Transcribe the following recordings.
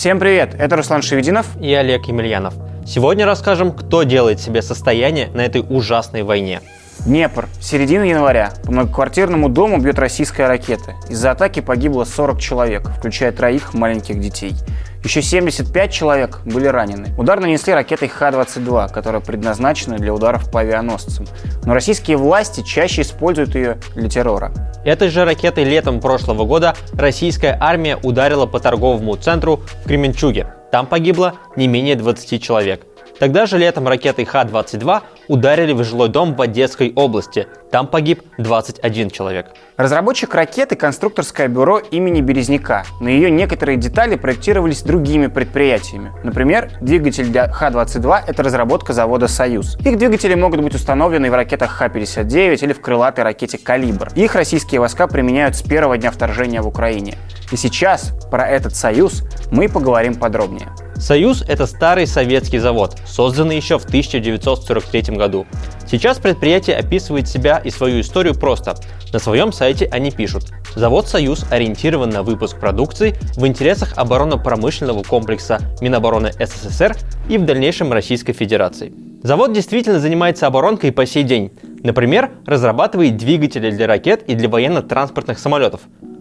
Всем привет, это Руслан Шевединов и Олег Емельянов. Сегодня расскажем, кто делает себе состояние на этой ужасной войне. Днепр. Середина января. По многоквартирному дому бьет российская ракета. Из-за атаки погибло 40 человек, включая троих маленьких детей. Еще 75 человек были ранены. Удар нанесли ракетой Х-22, которая предназначена для ударов по авианосцам. Но российские власти чаще используют ее для террора. Этой же ракетой летом прошлого года российская армия ударила по торговому центру в Кременчуге. Там погибло не менее 20 человек. Тогда же летом ракетой Х-22 ударили в жилой дом в Одесской области. Там погиб 21 человек. Разработчик ракеты – конструкторское бюро имени Березняка. На ее некоторые детали проектировались другими предприятиями. Например, двигатель для Х-22 – это разработка завода «Союз». Их двигатели могут быть установлены в ракетах Х-59 или в крылатой ракете «Калибр». Их российские войска применяют с первого дня вторжения в Украине. И сейчас про этот «Союз» мы поговорим подробнее. «Союз» — это старый советский завод, созданный еще в 1943 году. Сейчас предприятие описывает себя и свою историю просто. На своем сайте они пишут «Завод «Союз» ориентирован на выпуск продукции в интересах оборонно-промышленного комплекса Минобороны СССР и в дальнейшем Российской Федерации». Завод действительно занимается оборонкой по сей день. Например, разрабатывает двигатели для ракет и для военно-транспортных самолетов,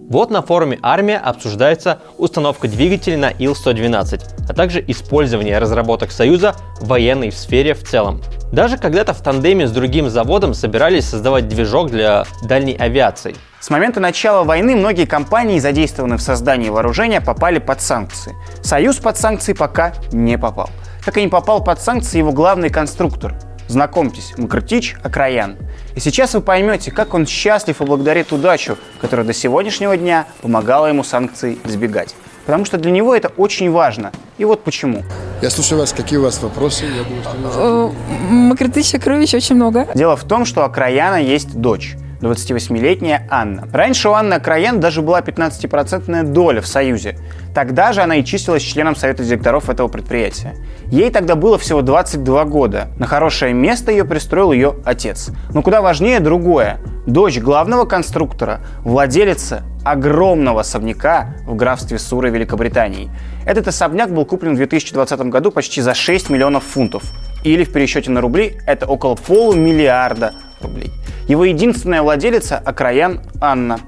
вот на форуме «Армия» обсуждается установка двигателей на Ил-112, а также использование разработок Союза в военной сфере в целом. Даже когда-то в тандеме с другим заводом собирались создавать движок для дальней авиации. С момента начала войны многие компании, задействованные в создании вооружения, попали под санкции. Союз под санкции пока не попал. Как и не попал под санкции его главный конструктор Знакомьтесь, Мкртич Акраян. И сейчас вы поймете, как он счастлив и благодарит удачу, которая до сегодняшнего дня помогала ему санкций избегать. Потому что для него это очень важно. И вот почему. Я слушаю вас. Какие у вас вопросы? Я думаю, что... Э, Акрович очень много. Дело в том, что у Акраяна есть дочь. 28-летняя Анна. Раньше у Анны Акраян даже была 15% доля в Союзе. Тогда же она и числилась членом совета директоров этого предприятия. Ей тогда было всего 22 года. На хорошее место ее пристроил ее отец. Но куда важнее другое. Дочь главного конструктора, владелица огромного особняка в графстве Суры Великобритании. Этот особняк был куплен в 2020 году почти за 6 миллионов фунтов. Или в пересчете на рубли это около полумиллиарда рублей. Его единственная владелица – Акраян Анна.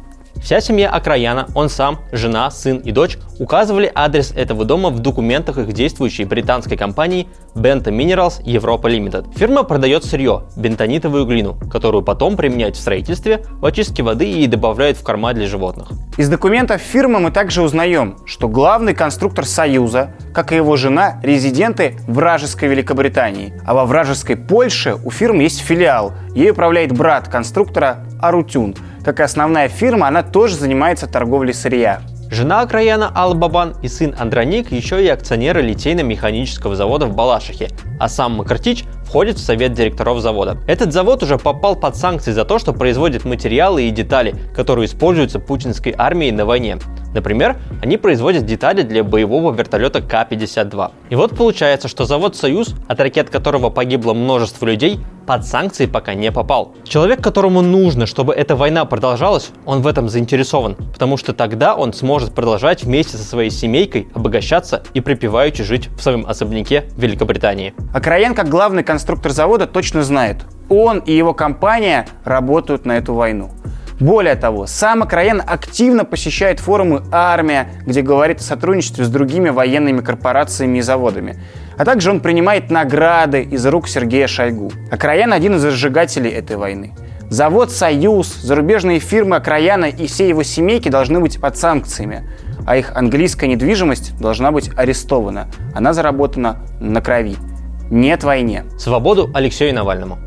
Вся семья Акраяна, он сам, жена, сын и дочь указывали адрес этого дома в документах их действующей британской компании Benta Minerals Европа Limited. Фирма продает сырье, бентонитовую глину, которую потом применяют в строительстве, в очистке воды и добавляют в корма для животных. Из документов фирмы мы также узнаем, что главный конструктор Союза, как и его жена, резиденты вражеской Великобритании. А во вражеской Польше у фирмы есть филиал. Ей управляет брат конструктора Арутюн – как и основная фирма, она тоже занимается торговлей сырья. Жена Краяна Алла Бабан и сын Андроник еще и акционеры литейно-механического завода в Балашихе, а сам Макартич входит в совет директоров завода. Этот завод уже попал под санкции за то, что производит материалы и детали, которые используются путинской армией на войне. Например, они производят детали для боевого вертолета К-52. И вот получается, что завод «Союз», от ракет которого погибло множество людей, под санкции пока не попал. Человек, которому нужно, чтобы эта война продолжалась, он в этом заинтересован, потому что тогда он сможет продолжать вместе со своей семейкой обогащаться и припеваючи жить в своем особняке в Великобритании. А Краен, как главный конструктор завода, точно знает, он и его компания работают на эту войну. Более того, сам Акраен активно посещает форумы «Армия», где говорит о сотрудничестве с другими военными корпорациями и заводами. А также он принимает награды из рук Сергея Шойгу. Акраян – один из разжигателей этой войны. Завод «Союз», зарубежные фирмы Акраяна и все его семейки должны быть под санкциями, а их английская недвижимость должна быть арестована. Она заработана на крови. Нет войне. Свободу Алексею Навальному.